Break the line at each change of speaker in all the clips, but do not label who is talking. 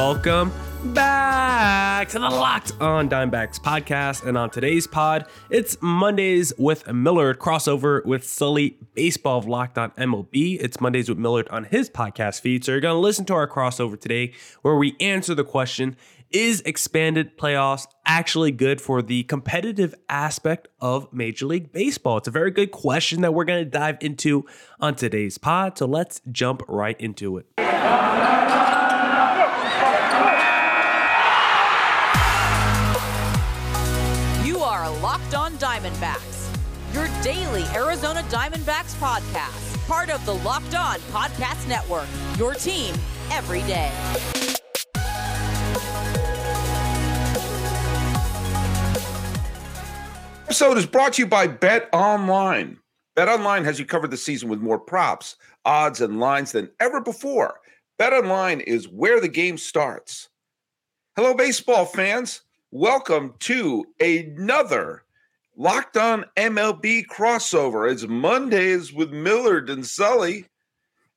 welcome back to the Locked on Diamondbacks podcast. And on today's pod, it's Mondays with Millard crossover with Sully Baseball of Locked on MLB. It's Mondays with Millard on his podcast feed. So you're going to listen to our crossover today where we answer the question Is expanded playoffs actually good for the competitive aspect of Major League Baseball? It's a very good question that we're going to dive into on today's pod. So let's jump right into it.
Daily Arizona Diamondbacks podcast, part of the Locked On Podcast Network, your team every day.
Episode is brought to you by Bet Online. Bet Online has you covered the season with more props, odds, and lines than ever before. Bet Online is where the game starts. Hello, baseball fans. Welcome to another Locked on MLB crossover. It's Mondays with Millard and Sully.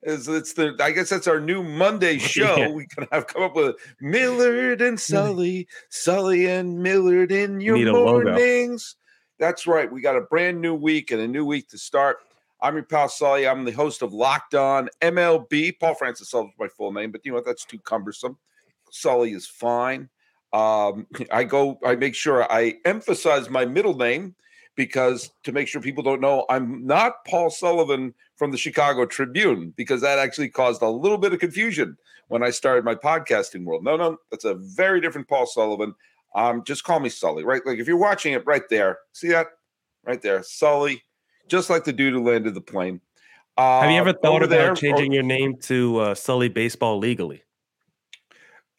Is it's the I guess that's our new Monday show. Yeah. We can have come up with Millard and Sully, Sully and Millard in your mornings. That's right. We got a brand new week and a new week to start. I'm your pal Sully. I'm the host of Locked On MLB. Paul Francis Sully is my full name, but you know what? That's too cumbersome. Sully is fine. Um, I go, I make sure I emphasize my middle name because to make sure people don't know, I'm not Paul Sullivan from the Chicago Tribune because that actually caused a little bit of confusion when I started my podcasting world. No, no, that's a very different Paul Sullivan. Um, just call me Sully, right? Like if you're watching it right there, see that right there, Sully, just like the dude who landed the plane.
Uh, Have you ever thought about there, changing or, your name to uh, Sully Baseball legally?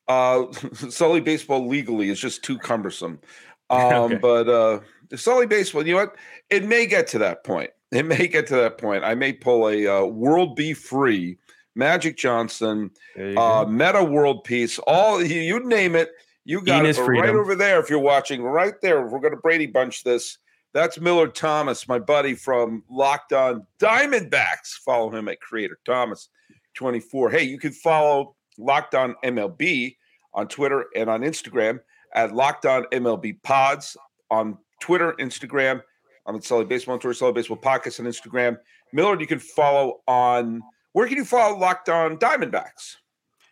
Uh, Sully Baseball legally is just too cumbersome. Um, okay. But uh, Sully Baseball, you know what? It may get to that point. It may get to that point. I may pull a uh, World B. Free, Magic Johnson, uh, Meta World Peace, all you, you name it. You got it right over there. If you're watching, right there. We're going to Brady Bunch this. That's Millard Thomas, my buddy from Locked On Diamondbacks. Follow him at Creator Thomas 24. Hey, you can follow Locked On MLB on Twitter and on Instagram at Locked On MLB Pods on Twitter, Instagram. I'm at Sully Baseball on Twitter, Sully Baseball Podcast on Instagram. Millard, you can follow on where can you follow Locked On Diamondbacks?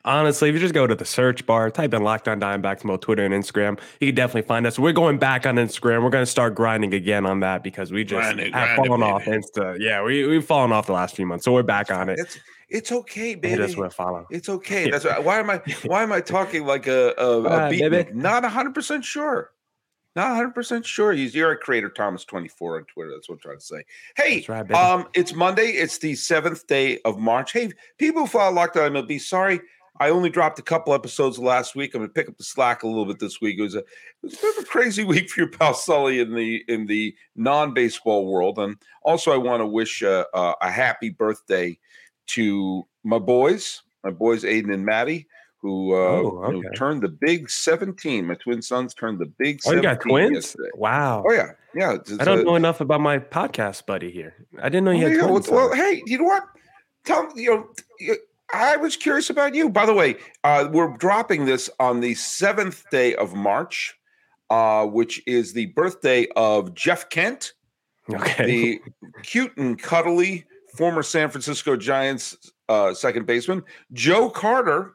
Honestly, if you just go to the search bar, type in Locked On Diamondbacks on both Twitter and Instagram, you can definitely find us. We're going back on Instagram. We're going to start grinding again on that because we just grinding, have grinding, fallen baby. off Insta. Yeah, we, we've fallen off the last few months. So we're back on it.
It's, it's okay, baby. That's
what I follow.
It's okay. That's why. Why am I? Why am I talking like a a, a beat? Not hundred percent sure. Not 100 percent sure. He's you're a creator, Thomas 24 on Twitter. That's what I'm trying to say. Hey, right, um, it's Monday. It's the seventh day of March. Hey, people who follow Locked On MLB, sorry, I only dropped a couple episodes last week. I'm gonna pick up the slack a little bit this week. It was a, it was a bit of a crazy week for your pal Sully in the in the non baseball world, and also I want to wish uh, uh, a happy birthday to my boys, my boys Aiden and Maddie, who, uh, oh, okay. who turned the big 17. My twin sons turned the big
oh, you got twins? Yesterday. Wow.
Oh, yeah. Yeah.
I don't know enough about my podcast buddy here. I didn't know you oh, had yeah, twins.
Well, well, hey, you know what? Tell you know, I was curious about you. By the way, uh, we're dropping this on the seventh day of March, uh, which is the birthday of Jeff Kent. Okay. The cute and cuddly former San Francisco Giants uh, second baseman, Joe Carter,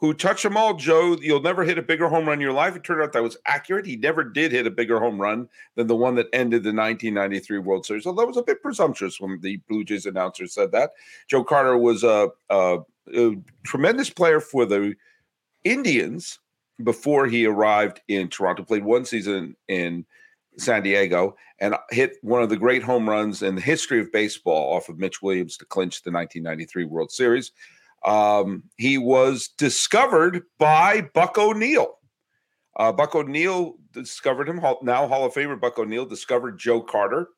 who touched them all. Joe, you'll never hit a bigger home run in your life. It turned out that was accurate. He never did hit a bigger home run than the one that ended the 1993 World Series. Although that was a bit presumptuous when the Blue Jays announcer said that. Joe Carter was a, a, a tremendous player for the Indians before he arrived in Toronto. Played one season in San Diego and hit one of the great home runs in the history of baseball off of Mitch Williams to clinch the 1993 World Series. Um, he was discovered by Buck O'Neil. Uh, Buck O'Neil discovered him, now Hall of Famer Buck O'Neil discovered Joe Carter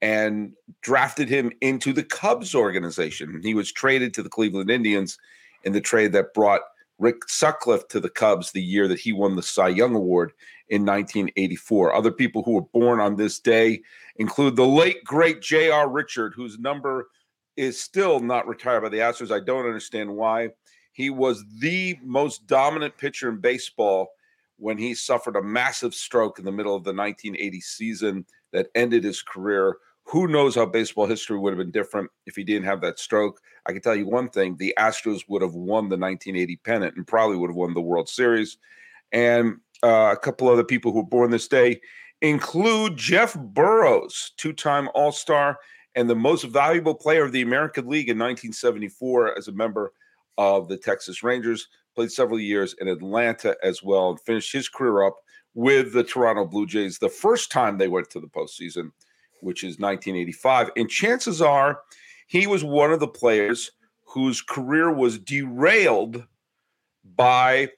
and drafted him into the Cubs organization. He was traded to the Cleveland Indians in the trade that brought Rick Sutcliffe to the Cubs the year that he won the Cy Young Award in 1984. Other people who were born on this day include the late, great J.R. Richard, whose number is still not retired by the Astros. I don't understand why. He was the most dominant pitcher in baseball when he suffered a massive stroke in the middle of the 1980 season that ended his career. Who knows how baseball history would have been different if he didn't have that stroke? I can tell you one thing the Astros would have won the 1980 pennant and probably would have won the World Series. And uh, a couple other people who were born this day include Jeff Burroughs, two time All Star and the most valuable player of the American League in 1974 as a member of the Texas Rangers. Played several years in Atlanta as well and finished his career up with the Toronto Blue Jays the first time they went to the postseason, which is 1985. And chances are he was one of the players whose career was derailed by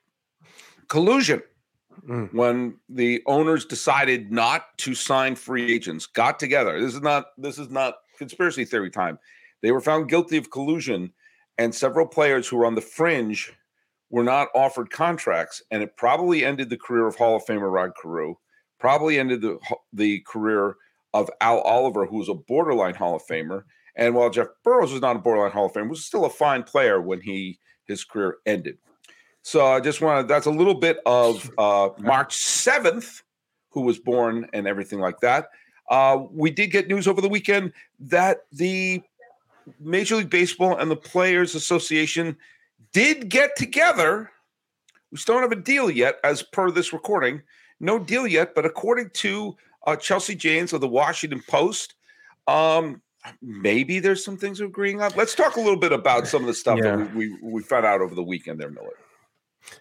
collusion mm. when the owners decided not to sign free agents got together this is not this is not conspiracy theory time they were found guilty of collusion and several players who were on the fringe were not offered contracts, and it probably ended the career of Hall of Famer Rod Carew, probably ended the the career of Al Oliver, who was a borderline Hall of Famer. And while Jeff Burroughs was not a borderline Hall of Famer, was still a fine player when he his career ended. So I just wanted that's a little bit of uh, March seventh, who was born and everything like that. Uh, we did get news over the weekend that the Major League Baseball and the Players Association did get together. We still don't have a deal yet, as per this recording. No deal yet, but according to uh, Chelsea Janes of the Washington Post, um, maybe there's some things we're agreeing on. Let's talk a little bit about some of the stuff yeah. that we, we, we found out over the weekend there, Millard.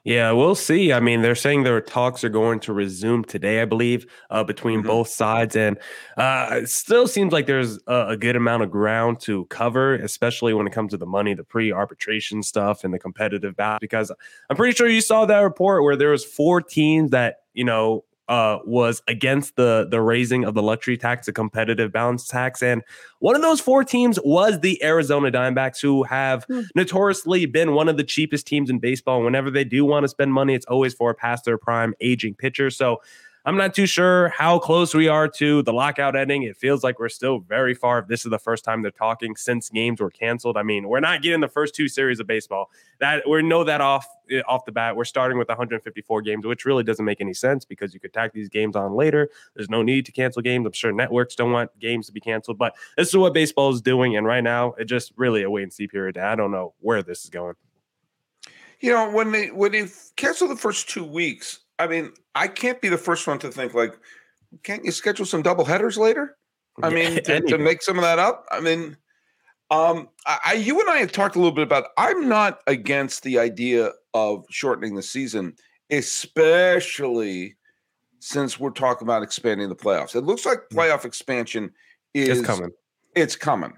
Yeah, we'll see. I mean, they're saying their talks are going to resume today, I believe, uh, between mm-hmm. both sides, and uh, it still seems like there's a, a, good amount of ground to cover, especially when it comes to the money, the pre-arbitration stuff, and the competitive battle. Because I'm pretty sure you saw that report where there was four teams that you know uh, was against the the raising of the luxury tax, the competitive balance tax, and one of those four teams was the Arizona Diamondbacks, who have mm. notoriously been one of the cheapest teams in baseball. whenever they do want to spend money, it's always for a past their prime aging pitcher. So I'm not too sure how close we are to the lockout ending. It feels like we're still very far. If this is the first time they're talking since games were canceled. I mean, we're not getting the first two series of baseball. That we know that off eh, off the bat. We're starting with 154 games, which really doesn't make any sense because you could tack these games on later. There's no need to cancel games. I'm sure networks don't want games to be canceled, but this is what baseball is doing. And right now, it just really a wait and see period. I don't know where this is going.
You know, when they when they cancel the first two weeks, I mean, I can't be the first one to think like, can't you schedule some double headers later? I mean, to, to, make some of that up. I mean, um, I, you and I have talked a little bit about. I'm not against the idea of shortening the season, especially since we're talking about expanding the playoffs. It looks like mm. playoff expansion is
it's coming.
It's coming,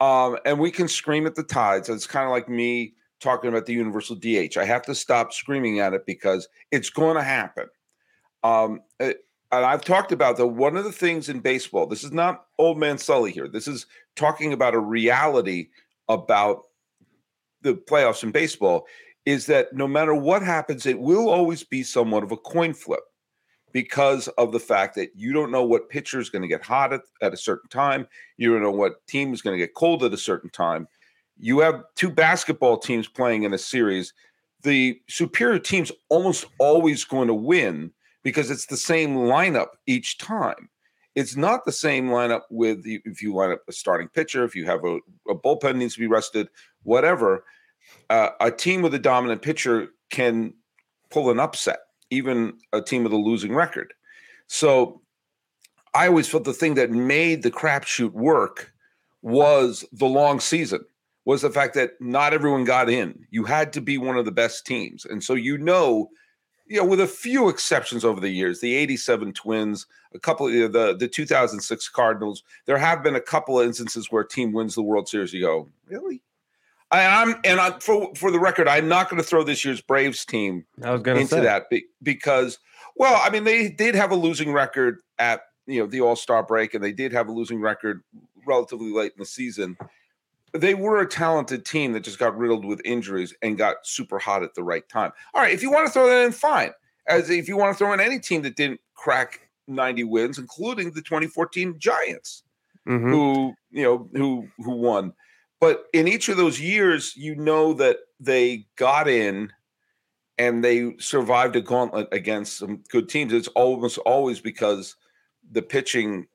um, and we can scream at the tides. It's kind of like me talking about the universal DH. I have to stop screaming at it because it's going to happen. Um, eh, and I've talked about that one of the things in baseball, this is not old man Sully here. This is talking about a reality about the playoffs in baseball is that no matter what happens, it will always be somewhat of a coin flip because of the fact that you don't know what pitcher is going to get hot at, at a certain time. You don't know what team is going to get cold at a certain time you have two basketball teams playing in a series, the superior team's almost always going to win because it's the same lineup each time. It's not the same lineup with if you line up a starting pitcher, if you have a, a bullpen needs to be rested, whatever. Uh, a team with a dominant pitcher can pull an upset, even a team with a losing record. So I always felt the thing that made the crapshoot work was the long season was the fact that not everyone got in. You had to be one of the best teams. And so you know, you know, with a few exceptions over the years, the 87 Twins, a couple of the the 2006 Cardinals, there have been a couple of instances where a team wins the World Series. You go, really? I, am and I, for for the record, I'm not going to throw this year's Braves team
I was gonna into
say. that because, well, I mean, they did have a losing record at you know the All Star break, and they did have a losing record relatively late in the season they were a talented team that just got riddled with injuries and got super hot at the right time. All right, if you want to throw that in, fine. As if you want to throw in any team that didn't crack 90 wins, including the 2014 Giants, mm-hmm. who you know who who won. but in each of those years, you know that they got in and they survived a gauntlet against some good teams. It's almost always because the pitching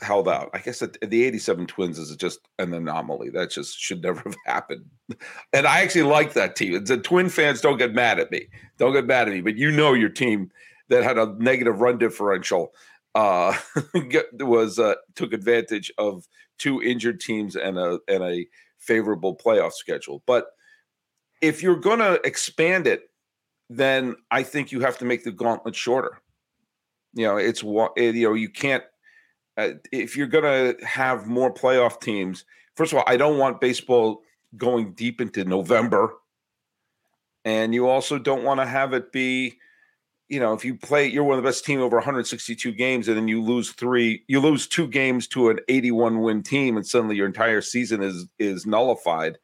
held out. I guess the, the 87 Twins is just an anomaly. That just should never have happened. And I actually like that team. The Twin fans don't get mad at me. Don't get mad at me, but you know your team that had a negative run differential uh, was uh, took advantage of two injured teams and a and a favorable playoff schedule. But if you're going to expand it, then I think you have to make the gauntlet shorter. You know, it's what you know. You can't uh, if you're going to have more playoff teams. First of all, I don't want baseball going deep into November, and you also don't want to have it be you know, if you play, you're one of the best team over 162 games, and then you lose three, you lose two games to an 81 win team, and suddenly your entire season is is nullified.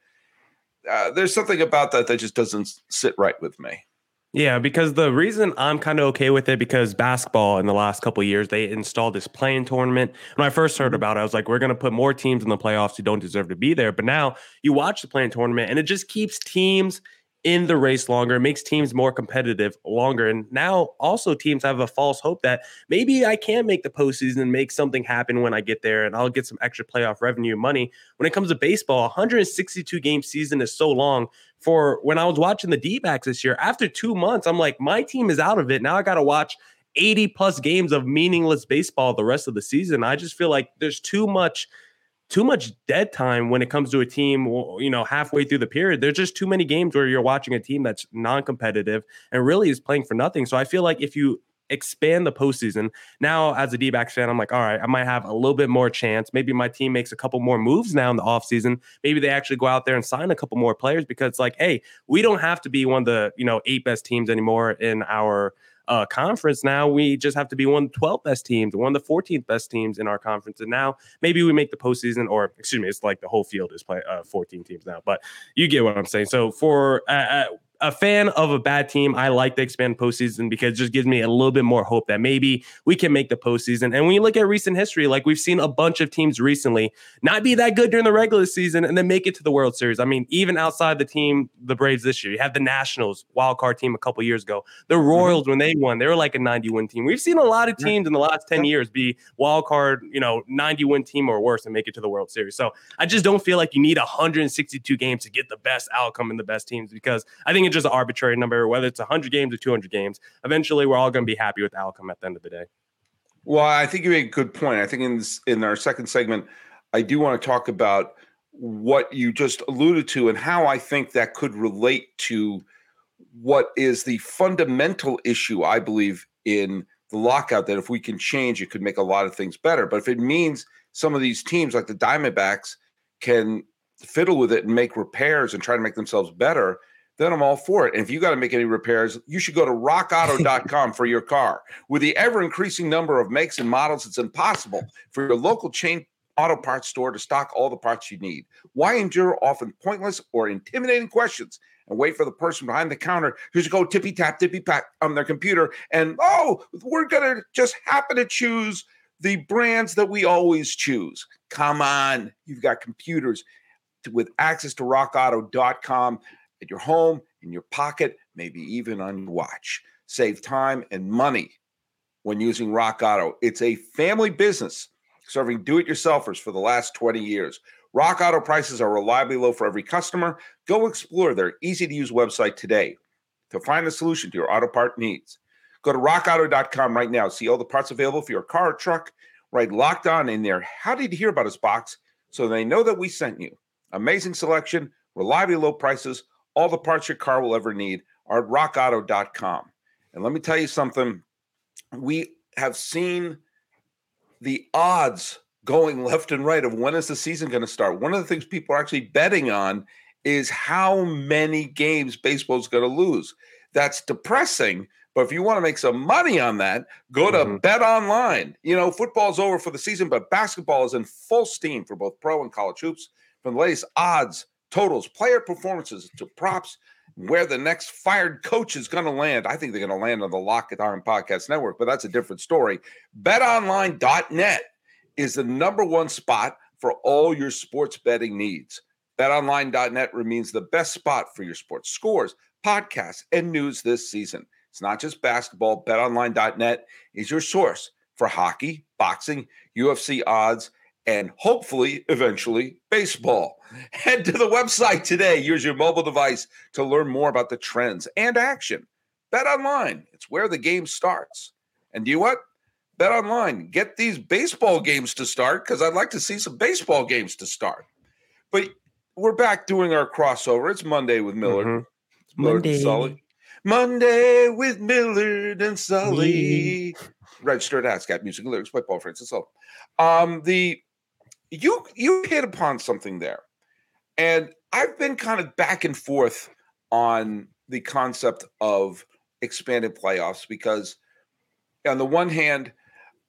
Uh, there's something about that that just doesn't sit right with me.
Yeah, because the reason I'm kind of okay with it because basketball in the last couple years they installed this play-in tournament. When I first heard mm-hmm. about it, I was like, we're going to put more teams in the playoffs who don't deserve to be there. But now you watch the play-in tournament and it just keeps teams in the race longer, makes teams more competitive longer. And now also teams have a false hope that maybe I can make the postseason and make something happen when I get there and I'll get some extra playoff revenue money. When it comes to baseball, 162 game season is so long. For when I was watching the D backs this year, after two months, I'm like, my team is out of it. Now I got to watch 80 plus games of meaningless baseball the rest of the season. I just feel like there's too much too much dead time when it comes to a team, you know, halfway through the period. There's just too many games where you're watching a team that's non competitive and really is playing for nothing. So I feel like if you expand the postseason, now as a D backs fan, I'm like, all right, I might have a little bit more chance. Maybe my team makes a couple more moves now in the offseason. Maybe they actually go out there and sign a couple more players because it's like, hey, we don't have to be one of the, you know, eight best teams anymore in our uh, conference. Now we just have to be one of the 12 best teams, one of the 14th best teams in our conference. And now maybe we make the postseason, or excuse me, it's like the whole field is play uh, 14 teams now. But you get what I'm saying. So for uh, uh a fan of a bad team, I like the expand postseason because it just gives me a little bit more hope that maybe we can make the postseason. And when you look at recent history, like we've seen a bunch of teams recently not be that good during the regular season and then make it to the World Series. I mean, even outside the team, the Braves this year, you have the Nationals wild card team a couple years ago. The mm-hmm. Royals, mm-hmm. when they won, they were like a 90 win team. We've seen a lot of teams in the last 10 years be wild card, you know, 90 win team or worse and make it to the World Series. So I just don't feel like you need 162 games to get the best outcome in the best teams because I think just an arbitrary number whether it's 100 games or 200 games. Eventually, we're all going to be happy with the outcome at the end of the day.
Well, I think you make a good point. I think in this, in our second segment, I do want to talk about what you just alluded to and how I think that could relate to what is the fundamental issue I believe in the lockout that if we can change it could make a lot of things better. But if it means some of these teams like the Diamondbacks can fiddle with it and make repairs and try to make themselves better, then I'm all for it. And if you got to make any repairs, you should go to rockauto.com for your car. With the ever increasing number of makes and models, it's impossible for your local chain auto parts store to stock all the parts you need. Why endure often pointless or intimidating questions and wait for the person behind the counter who's go tippy tap, tippy tap on their computer and oh, we're gonna just happen to choose the brands that we always choose. Come on, you've got computers with access to rockauto.com at your home, in your pocket, maybe even on your watch. Save time and money when using Rock Auto. It's a family business serving do it yourselfers for the last 20 years. Rock Auto prices are reliably low for every customer. Go explore their easy to use website today to find the solution to your auto part needs. Go to rockauto.com right now. See all the parts available for your car or truck. Right locked on in there. How did you hear about us box? So they know that we sent you. Amazing selection, reliably low prices, all the parts your car will ever need are at rockauto.com. And let me tell you something we have seen the odds going left and right of when is the season going to start. One of the things people are actually betting on is how many games baseball is going to lose. That's depressing. But if you want to make some money on that, go to mm-hmm. Bet Online. You know, football's over for the season, but basketball is in full steam for both pro and college hoops. From the latest odds, totals, player performances to props, where the next fired coach is going to land. I think they're going to land on the Lock It On Podcast Network, but that's a different story. BetOnline.net is the number one spot for all your sports betting needs. BetOnline.net remains the best spot for your sports scores, podcasts, and news this season. It's not just basketball. BetOnline.net is your source for hockey, boxing, UFC odds, and hopefully, eventually, baseball. Head to the website today. Use your mobile device to learn more about the trends and action. Bet online. It's where the game starts. And do you what? Bet online. Get these baseball games to start because I'd like to see some baseball games to start. But we're back doing our crossover. It's Monday with Millard.
Mhm.
Millard and
Monday.
Sully. Monday with Millard and Sully. Registered ASCAP music and lyrics by Paul Francis. Um, the you you hit upon something there, and I've been kind of back and forth on the concept of expanded playoffs because, on the one hand,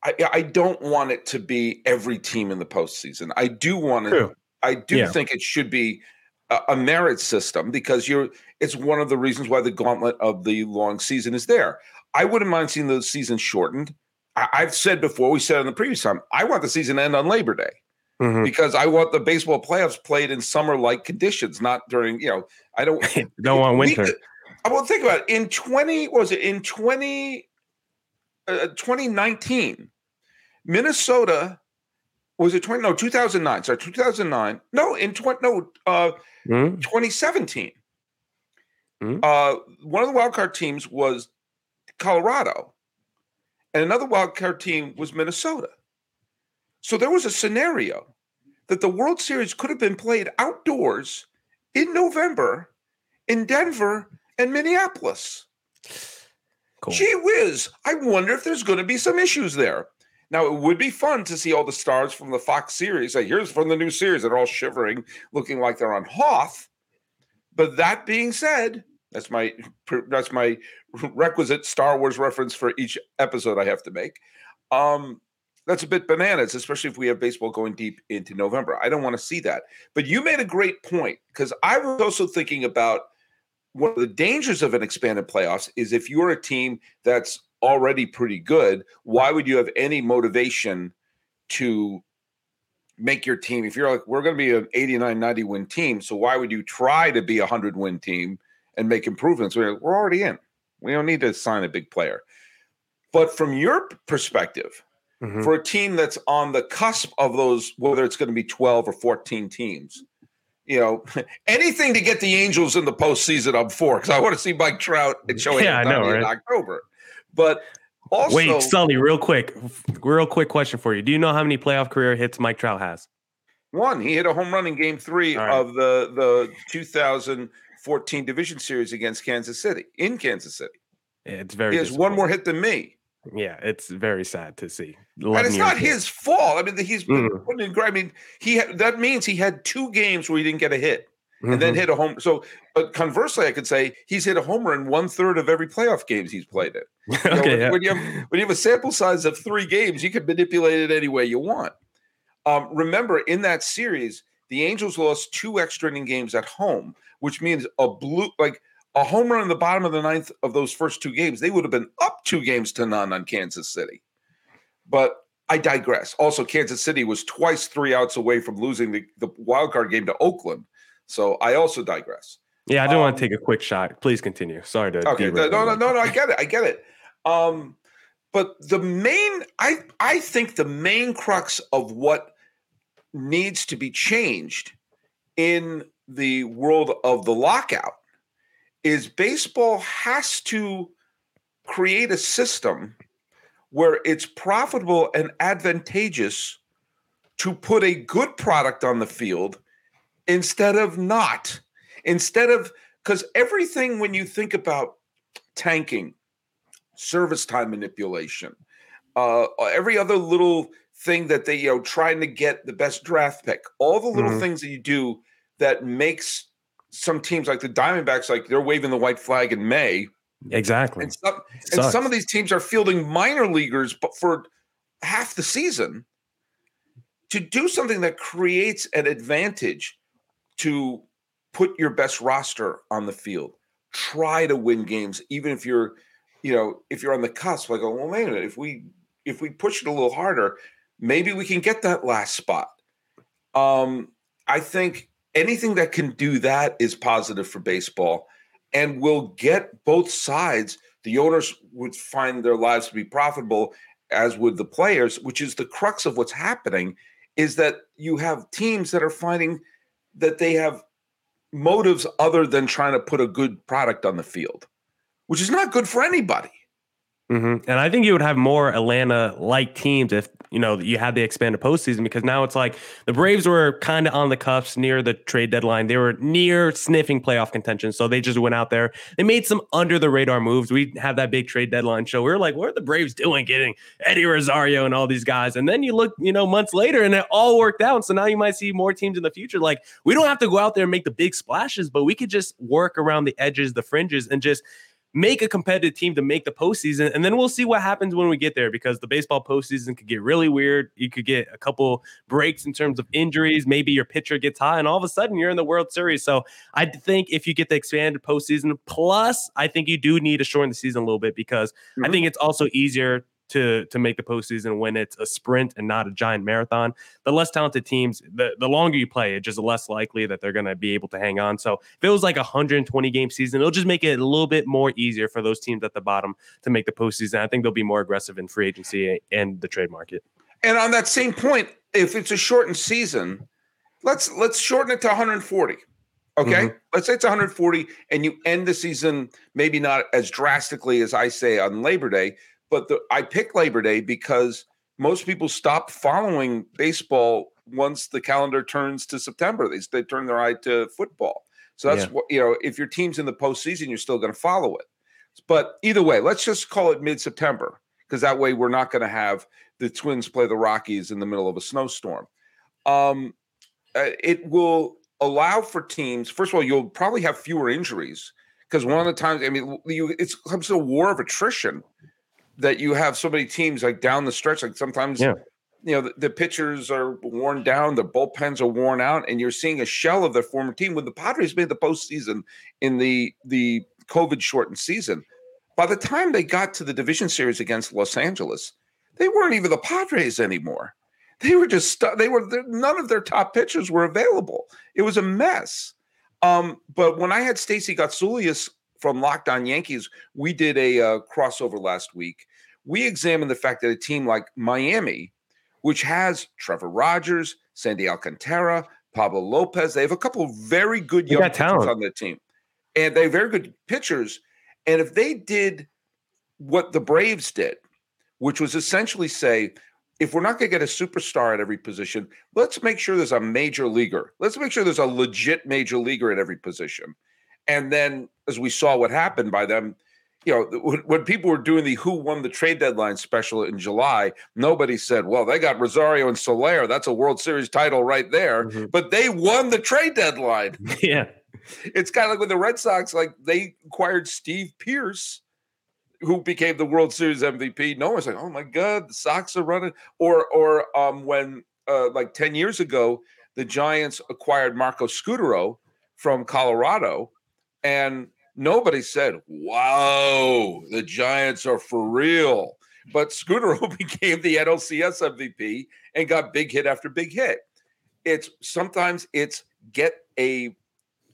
I, I don't want it to be every team in the postseason. I do want it
True.
I do
Yeah.
think it should be a, a merit system because you're. It's one of the reasons why the gauntlet of the long season is there. I wouldn't mind seeing the season shortened. I, I've said before. We said in the previous time. I want the season to end on Labor Day
Mhm.
because I want the baseball playoffs played in summer-like conditions, not during. You know, I don't.
Don't want
we-
winter.
I will think about it. In twenty what was it in twenty uh, 2019, Minnesota was it 20 no 2009 sorry 2009 no in 20 no uh
Mhm.
2017
Mhm.
uh one of the wild card teams was colorado and another wild card team was minnesota so there was a scenario that the world series could have been played outdoors in november in denver and minneapolis
Cool.
Gee whiz, I wonder if there's going to be some issues there. Now, it would be fun to see all the stars from the Fox series. Like, here's from the new series. They're all shivering, looking like they're on Hoth. But that being said, that's my that's my requisite Star Wars reference for each episode I have to make. Um, that's a bit bananas, especially if we have baseball going deep into November. I don't want to see that. But you made a great point because I was also thinking about one of the dangers of an expanded playoffs is if you're a team that's already pretty good, why would you have any motivation to make your team? If you're like, we're going to be an 89, 90 win team, so why would you try to be a 100 win team and make improvements? We're, we're already in. We don't need to sign a big player. But from your perspective,
Mhm.
for a team that's on the cusp of those, whether it's going to be 12 or 14 teams, you know, anything to get the Angels in the postseason, I'm for because I want to see Mike Trout and Shohei
Yeah, I know,
Ohtani in? October. But also,
Wait, Sully, real quick, real quick question for you. Do you know how many playoff career hits Mike Trout has?
one, he hit a home run in Game Three
right.
of the the 2014 Division Series against Kansas City in Kansas City.
It's very.
He has one more hit than me,
Yeah, it's very sad to see.
and it's not his fault. I mean, he's
Mm.
putting in. I mean, he had, that means he had two games where he didn't get a hit. and then
Mhm.
hit a home. So, but conversely, I could say he's hit a homer in one third of every playoff games he's played in. You know,
okay,
when,
yeah.
when you have when you have a sample size of three games, you can manipulate it any way you want. Um, remember, in that series, the Angels lost two extra inning games at home, which means a blue like a home run in the bottom of the ninth of those first two games. They would have been up two games to none on Kansas City. But I digress. Also, Kansas City was twice three outs away from losing the, the wild card game to Oakland. So I also digress.
yeah, I do want
um,
to take a quick shot. Please continue. Sorry to.
Okay, no, no, no, no, no, I get it. I get it. Um, but the main, I, I think the main crux of what needs to be changed in the world of the lockout is baseball has to create a system where it's profitable and advantageous to put a good product on the field instead of not. Instead of because everything when you think about tanking, service time manipulation, uh, every other little thing that they you know trying to get the best draft pick, all the little
Mhm.
things that you do that makes some teams like the Diamondbacks like they're waving the white flag in May,
Exactly.
and some and some of these teams are fielding minor leaguers, but for half the season, to do something that creates an advantage to put your best roster on the field, try to win games, even if you're, you know, if you're on the cusp. Like, oh, well, wait a minute, if we if we push it a little harder, maybe we can get that last spot. Um, I think anything that can do that is positive for baseball and will get both sides. The owners would find their lives to be profitable, as would the players, which is the crux of what's happening. Is that you have teams that are finding that they have motives other than trying to put a good product on the field, which is not good for anybody.
Mm-hmm. And I think you would have more Atlanta like teams if you know you had the expanded postseason because now it's like the Braves were kind of on the cuffs near the trade deadline. They were near sniffing playoff contention, so they just went out there. They made some under the radar moves. We have that big trade deadline show. We were like, what are the Braves doing, getting Eddie Rosario and all these guys? And then you look, you know, months later, and it all worked out. So now you might see more teams in the future. Like we don't have to go out there and make the big splashes, but we could just work around the edges, the fringes, and just make a competitive team to make the postseason. And then we'll see what happens when we get there because the baseball postseason could get really weird. You could get a couple breaks in terms of injuries. Maybe your pitcher gets high, and all of a sudden you're in the World Series. So I think if you get the expanded postseason, plus I think you do need to shorten the season a little bit because mm-hmm. I think it's also easier to to make the postseason when it's a sprint and not a giant marathon. The less talented teams, the, the longer you play, it's just less likely that they're going to be able to hang on. So if it was like a 120 game season, it'll just make it a little bit more easier for those teams at the bottom to make the postseason. I think they'll be more aggressive in free agency and the trade market.
And on that same point, if it's a shortened season, let's let's shorten it to 140. Okay, mm-hmm. let's say it's 140, and you end the season maybe not as drastically as I say on Labor Day, but the, I pick Labor Day because most people stop following baseball once the calendar turns to September. They, they turn their eye to football. So that's yeah. what, you know, if your team's in the postseason, you're still going to follow it. But either way, let's just call it mid September because that way we're not going to have the Twins play the Rockies in the middle of a snowstorm. Um, uh, it will allow for teams, first of all, you'll probably have fewer injuries because one of the times, I mean, you, it comes to a war of attrition that you have so many teams like down the stretch. Like sometimes, yeah. you know, the, the, pitchers are worn down, the bullpens are worn out, and you're seeing a shell of their former team. When the Padres made the postseason in the the COVID shortened season, by the time they got to the division series against Los Angeles, they weren't even the Padres anymore. They were just they were none of their top pitchers were available. It was a mess. Um, but when I had Stacey Gotsulias from Locked On Yankees, we did a uh, crossover last week. We examined the fact that a team like Miami, which has Trevor Rogers, Sandy Alcantara, Pablo Lopez, they have a couple of very good young pitchers talent. on the team, and they have very good pitchers. And if they did what the Braves did, which was essentially say, if we're not going to get a superstar at every position, let's make sure there's a major leaguer. Let's make sure there's a legit major leaguer at every position. And then, as we saw what happened by them, you know, when people were doing the who won the trade deadline special in July, nobody said, well, they got Rosario and Soler. That's a World Series title right there. Mm-hmm. But they won the trade deadline.
Yeah.
It's kind of like with the Red Sox, like they acquired Steve Pearce, who became the World Series MVP. No one's like, oh my God, the Sox are running. Or, or um, when uh, like 10 years ago, the Giants acquired Marco Scutaro from Colorado and nobody said, wow, the Giants are for real. But Scutaro became the NLCS MVP and got big hit after big hit. It's sometimes it's get a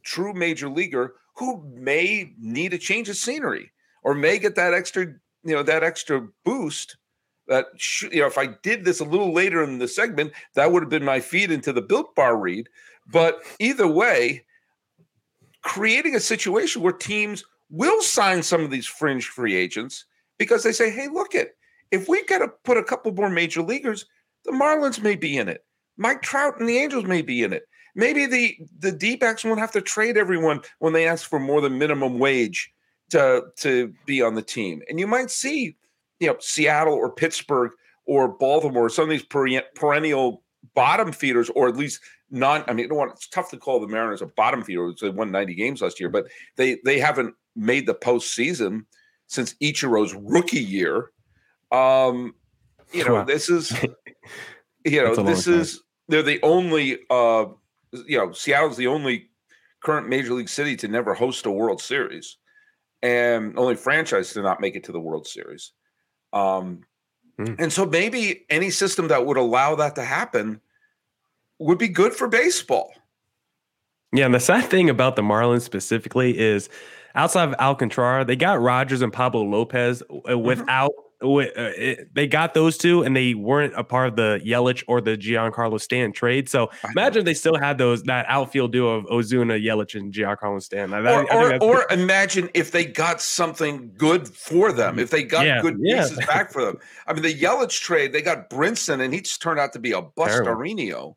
true major leaguer who may need a change of scenery or may get that extra, you know, that extra boost that you know if i did this a little later in the segment that would have been my feed into the built bar read but either way creating a situation where teams will sign some of these fringe free agents because they say, hey, look it, if we got to put a couple more major leaguers, the Marlins may be in it. Mike Trout and the Angels may be in it. Maybe the the D-backs won't have to trade everyone when they ask for more than minimum wage to to be on the team. And you might see, you know, Seattle or Pittsburgh or Baltimore, some of these perennial bottom feeders, or at least non. I mean, you know what? It's tough to call the Mariners a bottom feeder. They won 90 games last year, but they they haven't made the postseason since Ichiro's rookie year. Um, you know, this is, you know, this is they're the only. Uh, you know, Seattle's the only current major league city to never host a World Series, and only franchise to not make it to the World Series. Um, mm. And so maybe any system that would allow that to happen would be good for baseball.
Yeah, and the sad thing about the Marlins specifically is outside of Alcantara, they got Rogers and Pablo Lopez uh, mm-hmm. without uh, it, they got those two and they weren't a part of the Yelich or the Giancarlo Stanton trade. So imagine they still had those that outfield duo of Ozuna, Yelich, and Giancarlo Stanton.
I, or, I or, or imagine if they got something good for them, if they got yeah, good yeah. pieces back for them. I mean, the Yelich trade, they got Brinson and he just turned out to be a bustarino.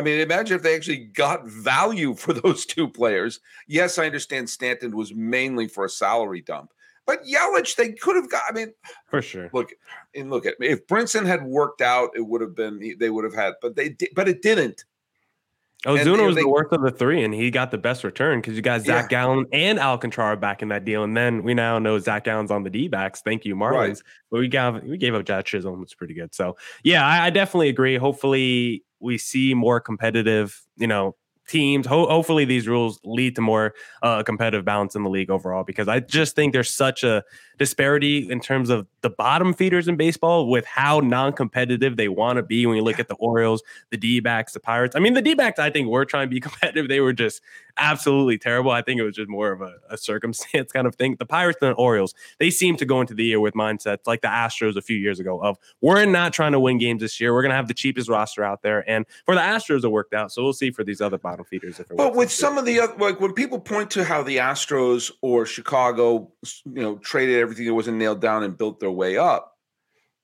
I mean, imagine if they actually got value for those two players. Yes, I understand Stanton was mainly for a salary dump, but Yelich, they could have got. I mean,
for sure.
Look and look at if Brinson had worked out, it would have been they would have had, but they did, but it didn't.
Oh, Ozuna was they, the worst of the three, and he got the best return because you got Zach yeah. Gallen and Alcantara back in that deal. And then we now know Zach Gallen's on the D backs. Thank you, Marlins. Right. But we got we gave up Jazz Chisholm. It's pretty good. So yeah, I, I definitely agree. Hopefully we see more competitive, you know, teams. Ho- hopefully, these rules lead to more uh, competitive balance in the league overall. Because I just think there's such a disparity in terms of the bottom feeders in baseball with how non-competitive they want to be. When you look at the Orioles, the D-backs, the Pirates. I mean, the D-backs, I think were trying to be competitive. They were just absolutely terrible. I think it was just more of a, a circumstance kind of thing. The Pirates and the Orioles, they seem to go into the year with mindsets like the Astros a few years ago of we're not trying to win games this year. We're going to have the cheapest roster out there. And for the Astros, it worked out. So we'll see for these other bottom feeders. If
but with some of the other, like when people point to how the Astros or Chicago, you know, traded everything that wasn't nailed down and built their way up.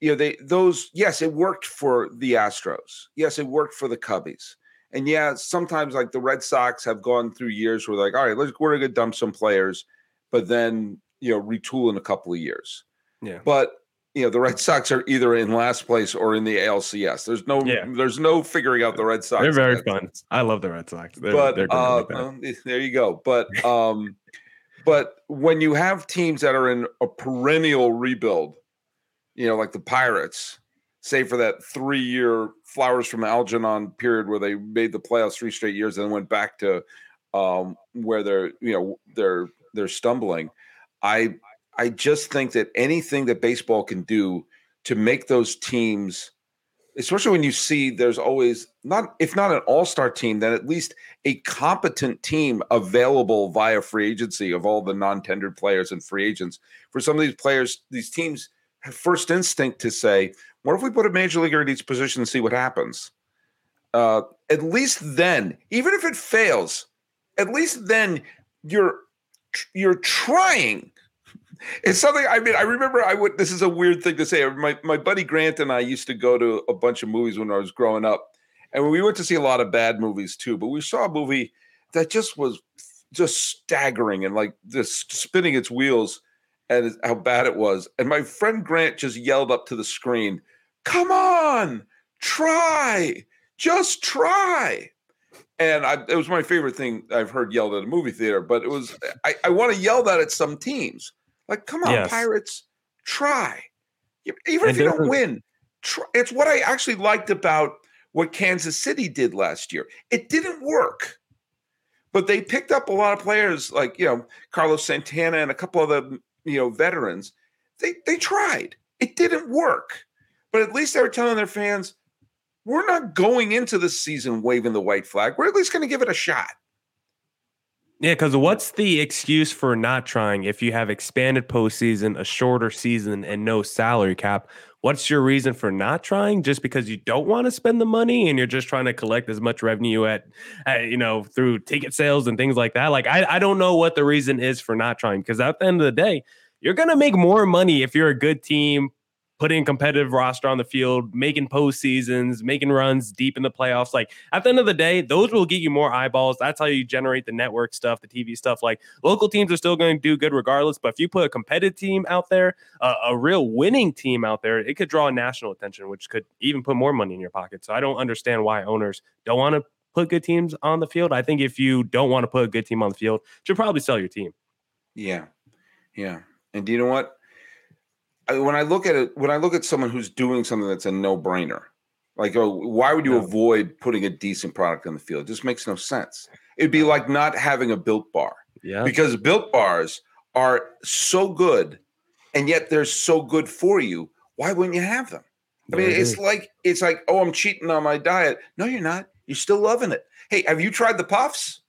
You know, they those yes, it worked for the Astros. Yes, it worked for the Cubbies. And yeah, sometimes like the Red Sox have gone through years where like, all right, let's we're gonna dump some players, but then you know, retool in a couple of years.
Yeah.
But you know, the Red Sox are either in last place or in the ALCS. There's no yeah. there's no figuring out the Red Sox.
They're very fun. I love the Red Sox. They're,
but they're uh, there you go. But um but when you have teams that are in a perennial rebuild, you know, like the Pirates, say for that three year Flowers from Algernon period where they made the playoffs three straight years and then went back to um, where they're, you know, they're they're stumbling. I I just think that anything that baseball can do to make those teams especially when you see there's always not if not an all-star team then at least a competent team available via free agency of all the non-tendered players and free agents for some of these players these teams have first instinct to say what if we put a major leaguer in each position and see what happens? Uh, at least then even if it fails at least then you're you're trying it's something I mean, I remember I would this is a weird thing to say. Uh, my my buddy Grant and I used to go to a bunch of movies when I was growing up. And we went to see a lot of bad movies too, but we saw a movie that just was just staggering and like just spinning its wheels and how bad it was. And my friend Grant just yelled up to the screen, Come on, try, just try. And I, it was my favorite thing I've heard yelled at a movie theater, but it was, I, I want to yell that at some teams like, come on, yes. Pirates, try. Even if you don't win, try. It's what I actually liked about what Kansas City did last year. It didn't work, but they picked up a lot of players like you know Carlos Santana and a couple of the you know veterans. They they tried. It didn't work, but at least they were telling their fans, "We're not going into the season waving the white flag. We're at least going to give it a shot."
Yeah, because what's the excuse for not trying if you have expanded postseason, a shorter season, and no salary cap? What's your reason for not trying? Just because you don't want to spend the money and you're just trying to collect as much revenue at, at you know, through ticket sales and things like that? Like, I, I don't know what the reason is for not trying because at the end of the day, you're going to make more money if you're a good team putting competitive roster on the field, making postseasons, making runs deep in the playoffs. Like at the end of the day, those will get you more eyeballs. That's how you generate the network stuff, the TV stuff. Like local teams are still going to do good regardless. But if you put a competitive team out there, uh, a real winning team out there, it could draw national attention, which could even put more money in your pocket. So I don't understand why owners don't want to put good teams on the field. I think if you don't want to put a good team on the field, you should probably sell your team.
Yeah. Yeah. And do you know what? When I look at it, when I look at someone who's doing something that's a no brainer, like, oh, why would you no. avoid putting a decent product on the field? It just makes no sense. It'd be like not having a built bar.
Yeah.
Because built bars are so good and yet they're so good for you. Why wouldn't you have them? I mean, it's like it's like, oh, I'm cheating on my diet. No, you're not. You're still loving it. Hey, have you tried the puffs?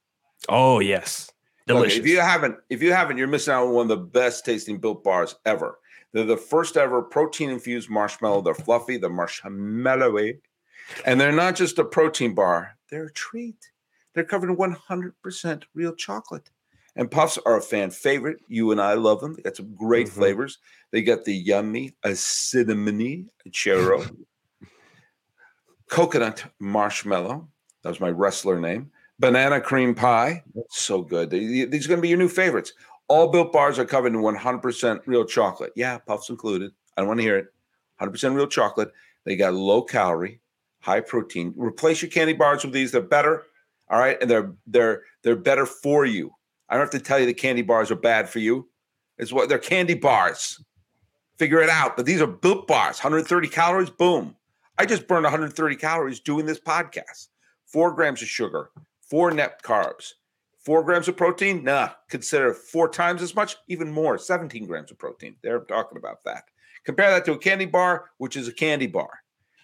Oh yes, delicious.
If you haven't, if you haven't, you're missing out on one of the best tasting built bars ever. They're the first ever protein infused marshmallow. They're fluffy, they're marshmallowy, and they're not just a protein bar. They're a treat. They're covered in 100% real chocolate. And puffs are a fan favorite. You and I love them. They got some great
Mhm.
flavors. They got the yummy, a cinnamony churro, coconut marshmallow. That was my wrestler name. Banana cream pie. So good. These are going to be your new favorites. All built bars are covered in 100% real chocolate. Yeah, puffs included. I don't want to hear it. 100% real chocolate. They got low calorie, high protein. Replace your candy bars with these. They're better. All right, and they're they're they're better for you. I don't have to tell you the candy bars are bad for you. It's what they're candy bars. Figure it out. But these are built bars. 130 calories. Boom. I just burned 130 calories doing this podcast. Four grams of sugar, four net carbs, four grams of protein. Nah, consider four times as much, even more. 17 grams of protein. They're talking about that. Compare that to a candy bar, which is a candy bar.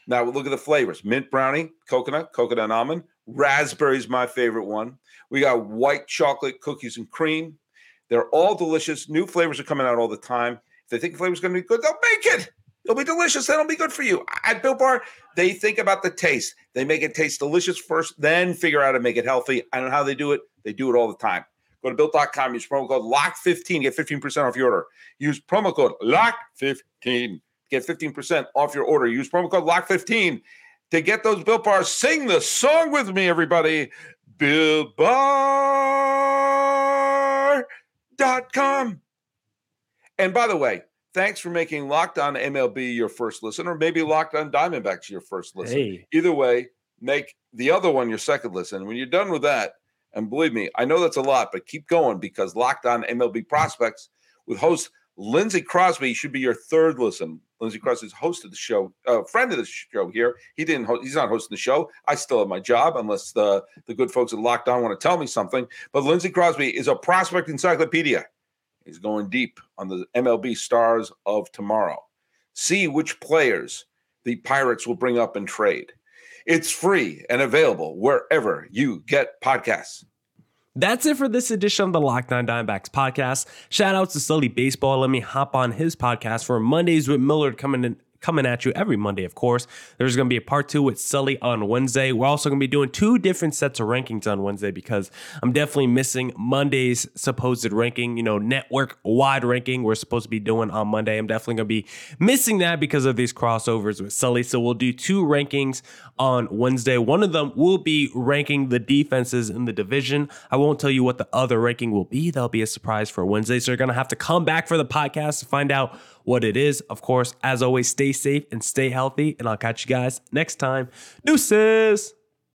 Now look at the flavors: mint brownie, coconut, coconut almond, raspberry is my favorite one. We got white chocolate cookies and cream. They're all delicious. New flavors are coming out all the time. If they think the flavor's going to be good, they'll make it. It'll be delicious. Then it'll be good for you. At Built Bar, they think about the taste. They make it taste delicious first, then figure out how to make it healthy. I don't know how they do it. They do it all the time. Go to built.com, use promo code LOCK15, get 15% off your order. Use promo code LOCK15, get 15% off your order. Use promo code LOCK15 to get those Built Bars. Sing the song with me, everybody. BuiltBar.com. And by the way, thanks for making Locked On MLB your first listen, or maybe Locked On Diamondbacks your first listen.
Hey,
Either way, make the other one your second listen. When you're done with that, and believe me, I know that's a lot, but keep going because Locked On MLB Prospects with host Lindsey Crosby should be your third listen. Lindsey Crosby's hosted the show, a uh, friend of the show here. He didn't. Ho- he's not hosting the show. I still have my job, unless the the good folks at Locked On want to tell me something. But Lindsey Crosby is a prospect encyclopedia. He's going deep on the MLB stars of tomorrow. See which players the Pirates will bring up in trade. It's free and available wherever you get podcasts.
That's it for this edition of the Locked On Diamondbacks podcast. Shout out to Sully Baseball. Let me hop on his podcast for Mondays with Millard coming in. Coming at you every Monday, of course. There's going to be a part two with Sully on Wednesday. We're also going to be doing two different sets of rankings on Wednesday because I'm definitely missing Monday's supposed ranking, you know, network wide ranking we're supposed to be doing on Monday. I'm definitely going to be missing that because of these crossovers with Sully. So we'll do two rankings on Wednesday. One of them will be ranking the defenses in the division. I won't tell you what the other ranking will be. That'll be a surprise for Wednesday. So you're going to have to come back for the podcast to find out what it is. Of course, as always, stay safe and stay healthy. And I'll catch you guys next time. Deuces.